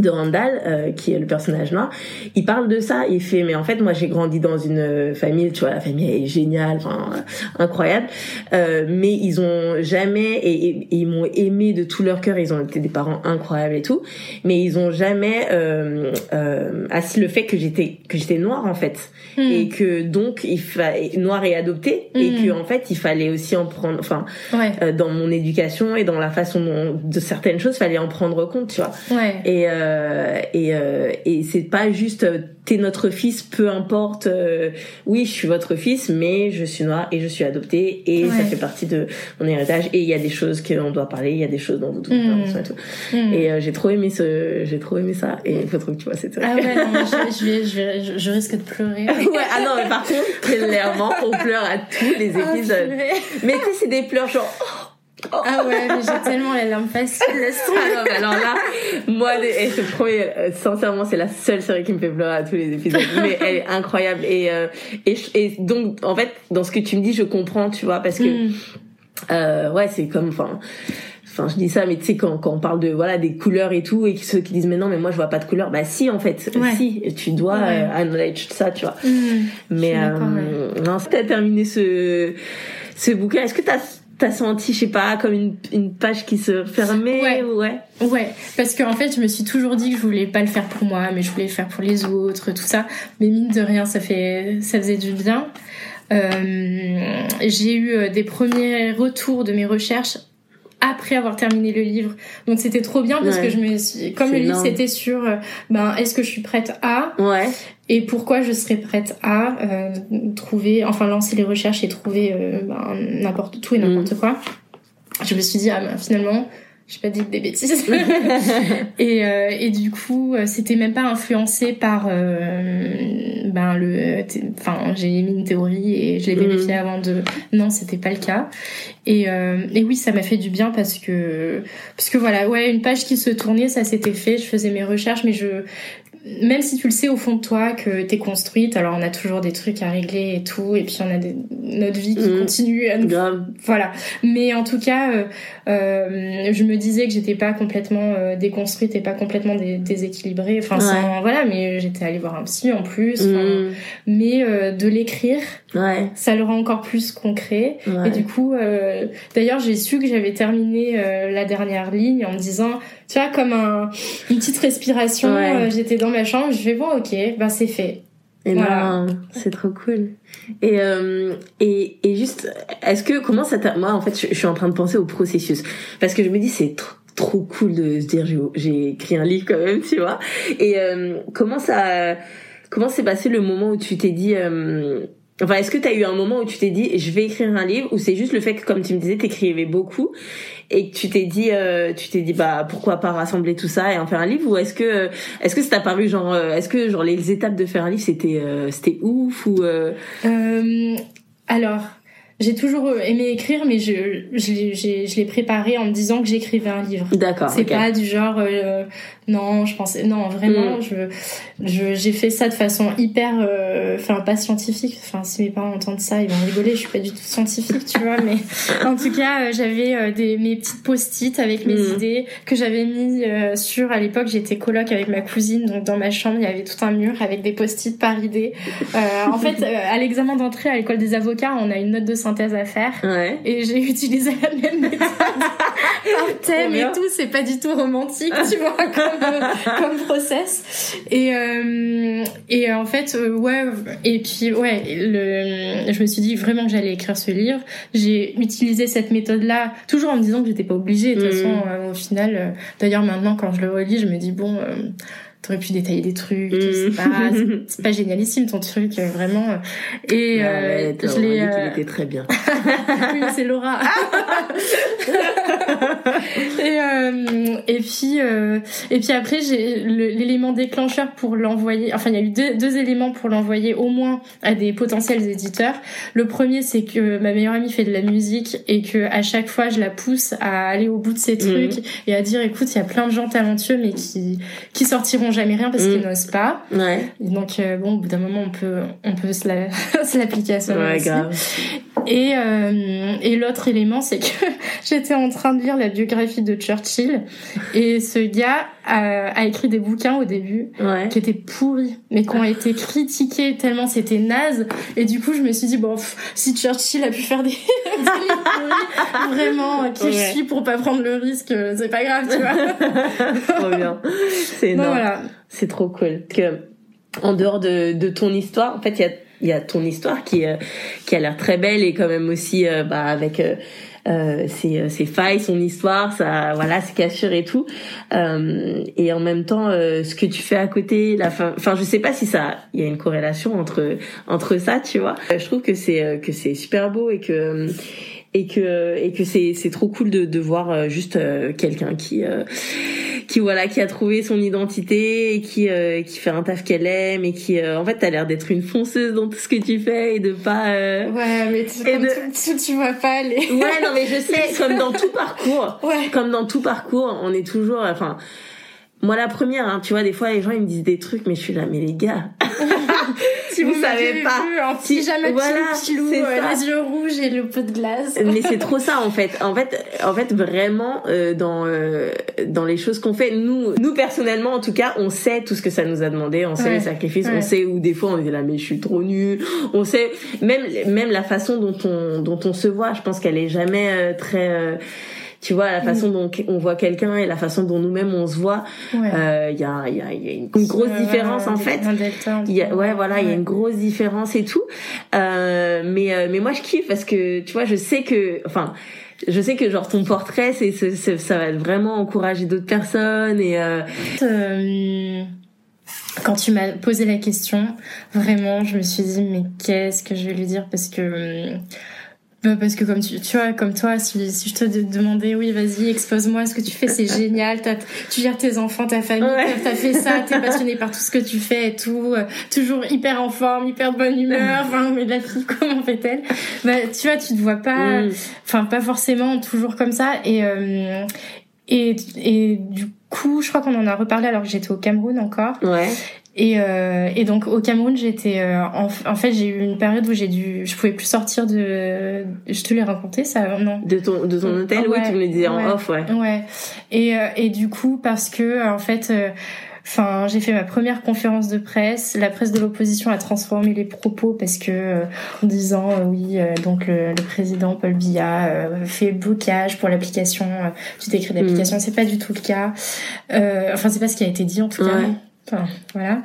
de Randall, euh, qui est le personnage noir, il parle de ça. Il fait, mais en fait, moi, j'ai grandi dans une famille, tu vois, la famille est géniale, enfin, incroyable. Euh, mais ils ont jamais, et, ils m'ont aimé de tout leur cœur. Ils ont été des parents incroyables et tout. Mais ils ont jamais euh, euh, assis le fait que j'étais que j'étais noire en fait, hmm. et que donc il fallait noir et adopté, et hmm. que en fait il fallait aussi en prendre, enfin, euh, dans mon éducation et dans la façon dont, de certaines choses, fallait en prendre compte, tu vois. Ouais. Et euh, et, euh, et c'est pas juste euh, t'es notre fils, peu importe. oui, je suis votre fils, mais je suis noire et je suis adoptée et ça fait partie de mon héritage. Et il y a des choses qu'on doit parler, il y a des choses dont vous devez mmh. et tout. Mmh. Et j'ai trop aimé ce, j'ai trop aimé ça. Et il faut trop que tu vois cette Ah ouais, non, je, vais, je, vais, je, risque de pleurer. ouais, ah non, mais par contre, clairement, on pleure à tous les ah, épisodes. mais tu sais, c'est des pleurs genre. Oh, ah ouais, mais j'ai tellement les larmes faciles. alors, alors là, moi, et je promets, euh, sincèrement, c'est la seule série qui me fait pleurer à tous les épisodes. Mais elle est incroyable. Et, euh, et, et, donc, en fait, dans ce que tu me dis, je comprends, tu vois, parce que, mm. euh, ouais, c'est comme, enfin, enfin je dis ça mais tu sais quand, quand on parle de voilà des couleurs et tout et ceux qui disent mais non mais moi je vois pas de couleur bah si en fait si tu dois ouais. euh, ça tu vois mm. mais euh, non t'as terminé ce ce bouquin est-ce que t'as T'as senti, je sais pas, comme une, une page qui se fermait ouais. ouais. Ouais, parce qu'en fait, je me suis toujours dit que je voulais pas le faire pour moi, mais je voulais le faire pour les autres, tout ça. Mais mine de rien, ça fait, ça faisait du bien. Euh, j'ai eu euh, des premiers retours de mes recherches après avoir terminé le livre. Donc c'était trop bien parce que je me suis, comme le livre c'était sur, euh, ben est-ce que je suis prête à, ouais. et pourquoi je serais prête à euh, trouver, enfin lancer les recherches et trouver euh, ben, n'importe tout et n'importe mm. quoi? Je me suis dit ah ben, finalement j'ai pas dit des bêtises. et, euh, et du coup, euh, c'était même pas influencé par euh, ben le. Enfin, j'ai mis une théorie et je l'ai mhm. vérifié avant de. Non, c'était pas le cas. Et, euh, et oui, ça m'a fait du bien parce que parce que voilà, ouais, une page qui se tournait, ça s'était fait. Je faisais mes recherches, mais je même si tu le sais au fond de toi que t'es construite, alors on a toujours des trucs à régler et tout, et puis on a des, notre vie qui mhm. continue. À nous... Grave. Voilà. Mais en tout cas, euh, euh, je me disais que j'étais pas complètement euh, déconstruite et pas complètement déséquilibrée. Enfin, voilà, mais j'étais allée voir un psy en plus. Mhm. Mais euh, de l'écrire, ouais. ça le rend encore plus concret. Et du coup, d'ailleurs, j'ai su que j'avais terminé la dernière ligne en me disant, tu vois, comme un, une petite respiration. j'étais dans ma chambre, je vais bon, ok, ben c'est fait. Et voilà. c'est trop cool. Et, euh, et, et juste, est-ce que, comment ça t'a, moi, en fait, je, suis en train de penser au processus. Parce que je me dis, c'est trop trop cool de se dire, j'ai écrit un livre quand même, tu vois. Et euh, comment ça, comment s'est passé le moment où tu t'es dit, euh, Enfin, est-ce que tu as eu un moment où tu t'es dit je vais écrire un livre ou c'est juste le fait que comme tu me disais t'écrivais beaucoup et que tu t'es dit euh, tu t'es dit bah pourquoi pas rassembler tout ça et en faire un livre ou est-ce que est-ce que ça t'a paru genre euh, est-ce que genre les étapes de faire un livre c'était euh, c'était ouf ou alors j'ai toujours aimé écrire, mais je, je, je l'ai préparé en me disant que j'écrivais un livre. D'accord. C'est pas du genre, euh, non, je pensais, non, vraiment, mm. je, j'ai fait ça de façon hyper, euh, enfin, pas scientifique. Enfin, si mes parents entendent ça, ils vont rigoler. Je suis pas du tout scientifique, tu vois, mais en tout cas, euh, j'avais des, mes petites post-it avec mes mm. idées que j'avais mis sur, à l'époque, j'étais coloc avec ma cousine, donc dans ma chambre, il y avait tout un mur avec des post-it par idée. en fait, à l'examen d'entrée à l'école des avocats, on a une note de synthèse synthèse à faire. Et j'ai utilisé la même méthode par thème et tout. C'est pas du tout romantique, tu vois, comme, comme process. Et, euh, et en fait, euh, ouais, et puis, ouais, le, je me suis dit vraiment que j'allais écrire ce livre. J'ai utilisé cette méthode-là, toujours en me disant que j'étais pas obligée. De toute mm. façon, euh, au final, euh, d'ailleurs, maintenant, quand je le relis, je me dis, bon, t'aurais pu détailler des trucs, c'est mm. pas, c'est pas génialissime ton truc, euh, vraiment. Et euh, je l'ai. Euh... était très bien. oui, c'est Laura. et euh, et puis euh, et puis après j'ai l'élément déclencheur pour l'envoyer. Enfin, il y a eu deux, deux éléments pour l'envoyer au moins à des potentiels éditeurs. Le premier, c'est que ma meilleure amie fait de la musique et que à chaque fois je la pousse à aller au bout de ses mm. trucs et à dire écoute, il y a plein de gens talentueux mais qui qui sortiront jamais rien parce qu'ils mm. n'osent pas. Ouais. Donc euh, bon, au bout d'un moment, on peut on peut se l'appliquer à ouais, Grave. Et euh, et l'autre élément, c'est que j'étais en train de lire la biographie de Churchill et ce gars a, a écrit des bouquins au début qui étaient pourris, mais qui ont été critiqués tellement c'était naze. Et du coup, je me suis dit bon, si Churchill a pu faire des, des pourris, vraiment, qui je suis pour pas prendre le risque, c'est pas grave, tu vois. Trop bien. C'est énorme. voilà. C'est trop cool. que en dehors de, de ton histoire, en fait, il y a, y a ton histoire qui, euh, qui a l'air très belle et quand même aussi euh, bah, avec euh, euh, ses, ses, failles, son histoire, ça, voilà, ses cassures et tout. et en même temps, ce que tu fais à côté, la fin, enfin, je sais pas si ça, il y a une corrélation entre entre ça, tu vois. Je trouve que c'est que c'est super beau et que et que et que c'est c'est trop cool de de voir juste quelqu'un qui qui voilà qui a trouvé son identité et qui euh, qui fait un taf qu'elle aime et qui euh, en fait t'as l'air d'être une fonceuse dans tout ce que tu fais et de pas euh, ouais mais tu, comme tu, tu, vois pas les ouais non mais je sais comme dans tout parcours ouais. comme dans tout parcours on est toujours enfin moi la première hein, tu vois des fois les gens ils me disent des trucs mais je suis là mais les gars si vous, savez pas. si jamais voilà, pilou, euh, les yeux rouges et le pot de glace. Mais c'est trop ça en fait. En fait en fait vraiment euh, dans euh, dans les choses qu'on fait nous nous personnellement en tout cas on sait tout ce que ça nous a demandé on sait les sacrifices on sait où des fois on est là mais je suis trop nulle. On sait même même la façon dont on dont on se voit je pense qu'elle est jamais très tu vois la façon dont on voit quelqu'un et la façon dont nous-mêmes on se voit il y, a, y, a, y, a, une grosse différence en fait. il y a, ouais voilà il y a une grosse différence et tout. Euh, mais euh, mais moi je kiffe parce que tu vois je sais que enfin je sais que genre ton portrait c'est ça va vraiment encourager d'autres personnes et euh... quand tu m'as posé la question vraiment je me suis dit mais qu'est-ce que je vais lui dire? Parce que bah, parce que comme tu, tu vois, comme toi, si, si je te demandais, oui, vas-y, expose-moi ce que tu fais, c'est génial, tu gères tes enfants, ta famille, t'as fait ça, t'es passionné par tout ce que tu fais et tout, euh, toujours hyper en forme, hyper de bonne humeur, enfin, mais la fille, comment fait-elle? Bah, tu vois, tu te vois pas, mm. enfin, pas forcément toujours comme ça, et, euh, et, et du coup, je crois qu'on en a reparlé alors que j'étais au Cameroun encore. Ouais. Et, euh, et donc au Cameroun, j'étais euh, en, en, fait j'ai eu une période où j'ai dû, je pouvais plus sortir de. Je te l'ai raconté ça non? De ton de ton hôtel, oui, tu me le disais en off, ouais. Ouais. Et euh, et du coup parce que en fait. Euh, enfin, j'ai fait ma première conférence de presse. La presse de l'opposition a transformé les propos parce que en disant oui, donc le, le, président Paul Biya fait blocage pour l'application du décret d'application. Mm. C'est pas du tout le cas. enfin, c'est pas ce qui a été dit en tout cas. Enfin, voilà.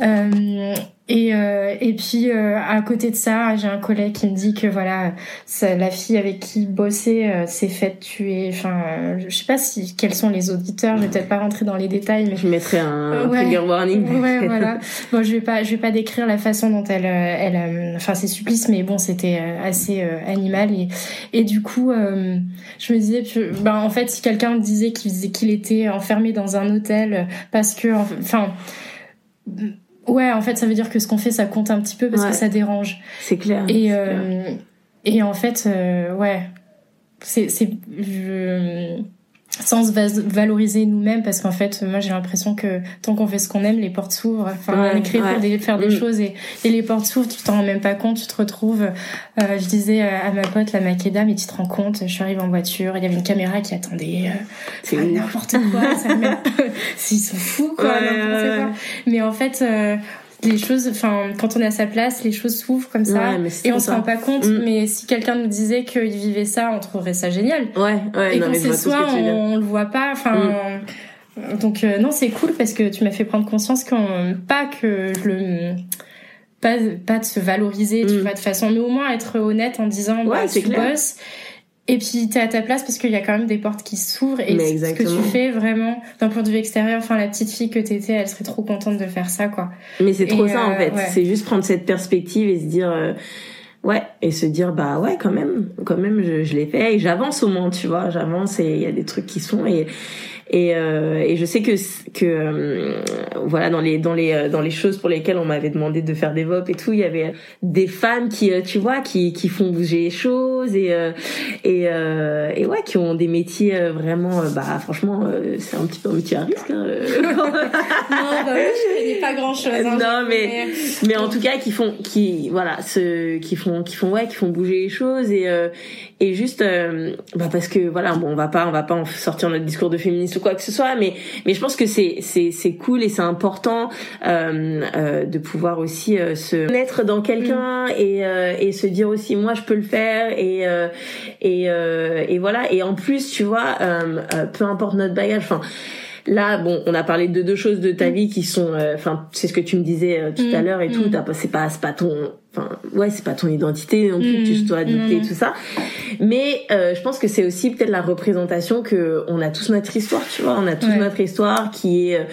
Euh, et, euh, et puis euh, à côté de ça, j'ai un collègue qui me dit que voilà, ça, la fille avec qui bossait euh, s'est faite tuer. Enfin, euh, je sais pas si quels sont les auditeurs. Je vais peut-être pas rentrer dans les détails, mais je mettrai un trigger warning. Ouais, voilà. Bon, je vais pas, je vais pas décrire la façon dont elle, elle, enfin ses supplices, mais bon, c'était assez animal et et du coup, je me disais, ben en fait, si quelqu'un me disait qu'il qu'il était enfermé dans un hôtel parce que, enfin Ouais, en fait, ça veut dire que ce qu'on fait, ça compte un petit peu parce que ça dérange. C'est clair. Et, euh, et en fait, euh, ouais, c'est, c'est, sans se valoriser nous-mêmes parce qu'en fait moi j'ai l'impression que tant qu'on fait ce qu'on aime les portes s'ouvrent. Enfin on écrit pour faire des mm. choses et, et, les portes s'ouvrent tu t'en rends même pas compte tu te retrouves euh, je disais à ma pote la Makeda mais tu te rends compte je suis arrivée en voiture il y avait une caméra qui attendait euh, c'est n'importe quoi ça ils sont fous quoi, quoi. mais en fait euh, les choses, enfin, quand on est à sa place, les choses s'ouvrent comme ça et on se rend pas compte. Mm. Mais si quelqu'un nous disait qu'il vivait ça, on trouverait ça génial. Ouais, ouais. Et quand c'est soi, on, on, le voit pas. Enfin. Mm. Donc euh, non, c'est cool parce que tu m'as fait prendre conscience qu'on pas que je le pas pas de se valoriser, tu mm. vois, de façon, mais au moins être honnête en disant ouais, bah, tu bosses et puis t'es à ta place parce qu'il y a quand même des portes qui s'ouvrent. Et ce que tu fais vraiment d'un point de vue extérieur, enfin la petite fille que t'étais, elle serait trop contente de faire ça quoi. Mais c'est trop ça en euh, fait, c'est juste prendre cette perspective et se dire euh, ouais et se dire bah ouais quand même, quand même je, je l'ai fait et j'avance au moins tu vois, j'avance et il y a des trucs qui sont et et, euh, et je sais que que euh, voilà dans les dans les euh, dans les choses pour lesquelles on m'avait demandé de faire des VOP et tout, il y avait des femmes qui tu vois qui qui font bouger les choses et et et ouais qui ont des métiers vraiment bah franchement c'est un petit peu un métier à risque. Hein. non bah oui, je connais pas grand chose. Hein, non mais mais en tout cas qui font qui voilà ce qui font qui font ouais qui font bouger les choses et et juste bah parce que voilà bon on va pas on va pas en sortir notre discours de féministe quoi que ce soit mais mais je pense que c'est c'est c'est cool et c'est important euh, euh, de pouvoir aussi euh, se mettre dans quelqu'un mm. et euh, et se dire aussi moi je peux le faire et euh, et et voilà et en plus tu vois peu importe notre bagage enfin Là, bon, on a parlé de deux choses de ta mm. vie qui sont, enfin, c'est ce que tu me disais tout à mm. l'heure et tout. C'est pas, c'est pas ton, enfin, ouais, c'est pas ton identité non plus. Tu dois adopter tout ça. Mais euh, je pense que c'est aussi peut-être la représentation que on a tous notre histoire, tu vois, on a tous notre histoire qui est euh,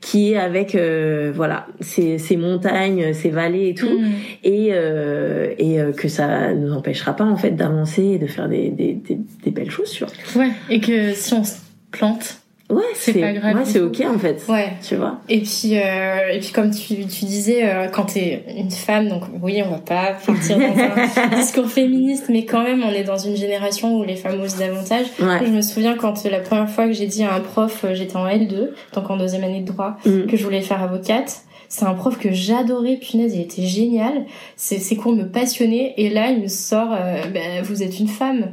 qui est avec euh, voilà ces, ces montagnes, ces vallées et tout, mm. et euh, et euh, que ça nous empêchera pas en fait d'avancer et de faire des, des, des, des belles choses, tu vois. Ouais, et que si on se plante Ouais, c'est pas grave. Ouais, c'est ok en fait. Ouais. Tu vois. Et puis, euh, et puis comme tu, tu disais, euh, quand t'es une femme, donc oui, on va pas partir dans un discours féministe, mais quand même, on est dans une génération où les femmes osent davantage. Je me souviens quand la première fois que j'ai dit à un prof, euh, j'étais en L2, donc en deuxième année de droit, mm. que je voulais faire avocate. C'est un prof que j'adorais, punaise, il était génial. Ses, cours me passionnaient. Et là, il me sort, euh, ben, vous êtes une femme.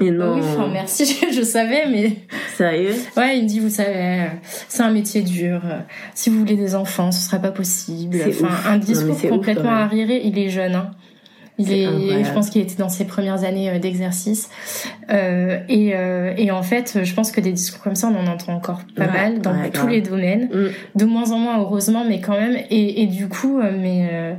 Et non. Oui, enfin, merci, je, savais, mais. Sérieux? Ouais, il me dit, vous savez, c'est un métier dur. Si vous voulez des enfants, ce sera pas possible. Enfin, un discours complètement arriéré. Il est jeune, hein. Il est, je pense qu'il était dans ses premières années euh, d'exercice. Euh, et, euh, et en fait, je pense que des discours comme ça, on en entend encore pas mal dans tous les domaines. Mm. De moins en moins, heureusement, mais quand même. Et, et du coup, euh, mais euh,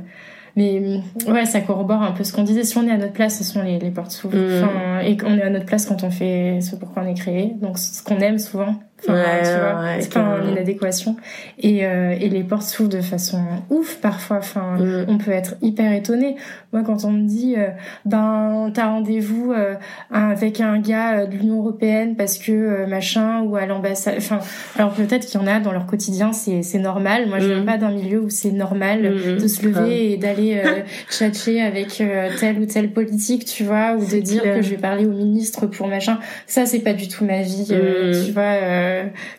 mais ouais, ça corrobore un peu ce qu'on disait. Si on est à notre place, ce sont les, les portes s'ouvrent. Mm. Enfin, et qu'on est à notre place quand on fait ce pour quoi on est créé. Donc ce qu'on aime souvent, ouais, tu vois, c'est pas une adéquation. Et, euh, et les portes s'ouvrent de façon ouf parfois. Enfin, mm. on peut être hyper étonné. Moi, quand on me dit, euh, ben, t'as rendez-vous euh, avec un gars euh, de l'Union européenne parce que euh, machin ou à l'ambassade. Enfin, alors peut-être qu'il y en a dans leur quotidien, c'est c'est normal. Moi, je viens mm. pas d'un milieu où c'est normal mm, de se lever et d'aller tchatcher avec tel ou tel politique, tu vois, ou de dire que je vais parler au ministre pour machin. Ça, c'est pas du tout ma vie, tu vois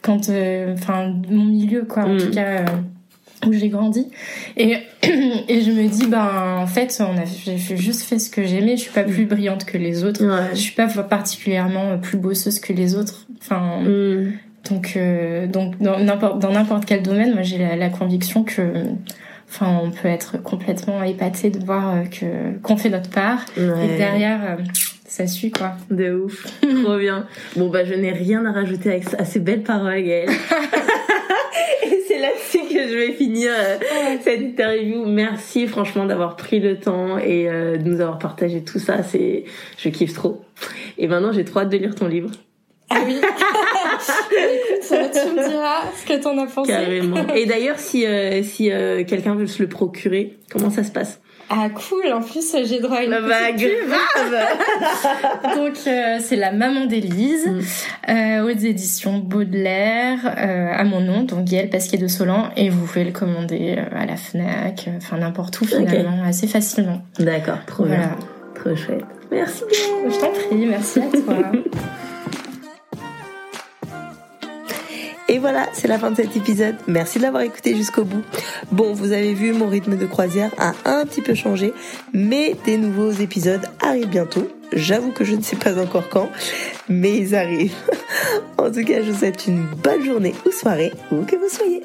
quand, euh, enfin, mon milieu, quoi, en mm. tout cas euh, où j'ai grandi. Et et je me dis ben en fait on a j'ai juste fait ce que j'aimais. Je suis pas plus brillante que les autres. Je suis pas particulièrement plus bosseuse que les autres. Enfin mm. donc donc dans n'importe dans n'importe quel domaine moi j'ai la, conviction que enfin on peut être complètement épaté de voir que qu'on fait notre part. Et derrière ça suit quoi. De ouf. Trop bien. Bon bah je n'ai rien à rajouter à ces belles paroles Gaëlle. Et c'est là-dessus que je vais finir euh, cette interview. Merci franchement d'avoir pris le temps et euh, de nous avoir partagé tout ça. C'est, je kiffe trop. Et maintenant j'ai trop hâte de lire ton livre. Ah oui. Écoute, tu me diras ce que t'en as pensé. Carrément. Et d'ailleurs, si euh, si quelqu'un veut se le procurer, comment ça se passe? Ah cool, en plus j'ai droit à une bah, grave Donc euh, c'est la maman d'Élise mm. euh, aux éditions Baudelaire euh, à mon nom, donc Gaëlle Pasquier de Solan et vous pouvez le commander euh, à la Fnac, enfin n'importe où finalement, assez facilement. D'accord, trop bien. Trop chouette. Merci. Je t'en prie, merci à toi. Et voilà, c'est la fin de cet épisode. Merci de l'avoir écouté jusqu'au bout. Bon, vous avez vu, mon rythme de croisière a un petit peu changé, mais des nouveaux épisodes arrivent bientôt. J'avoue que je ne sais pas encore quand, mais ils arrivent. en tout cas, je vous souhaite une bonne journée ou soirée, où que vous soyez.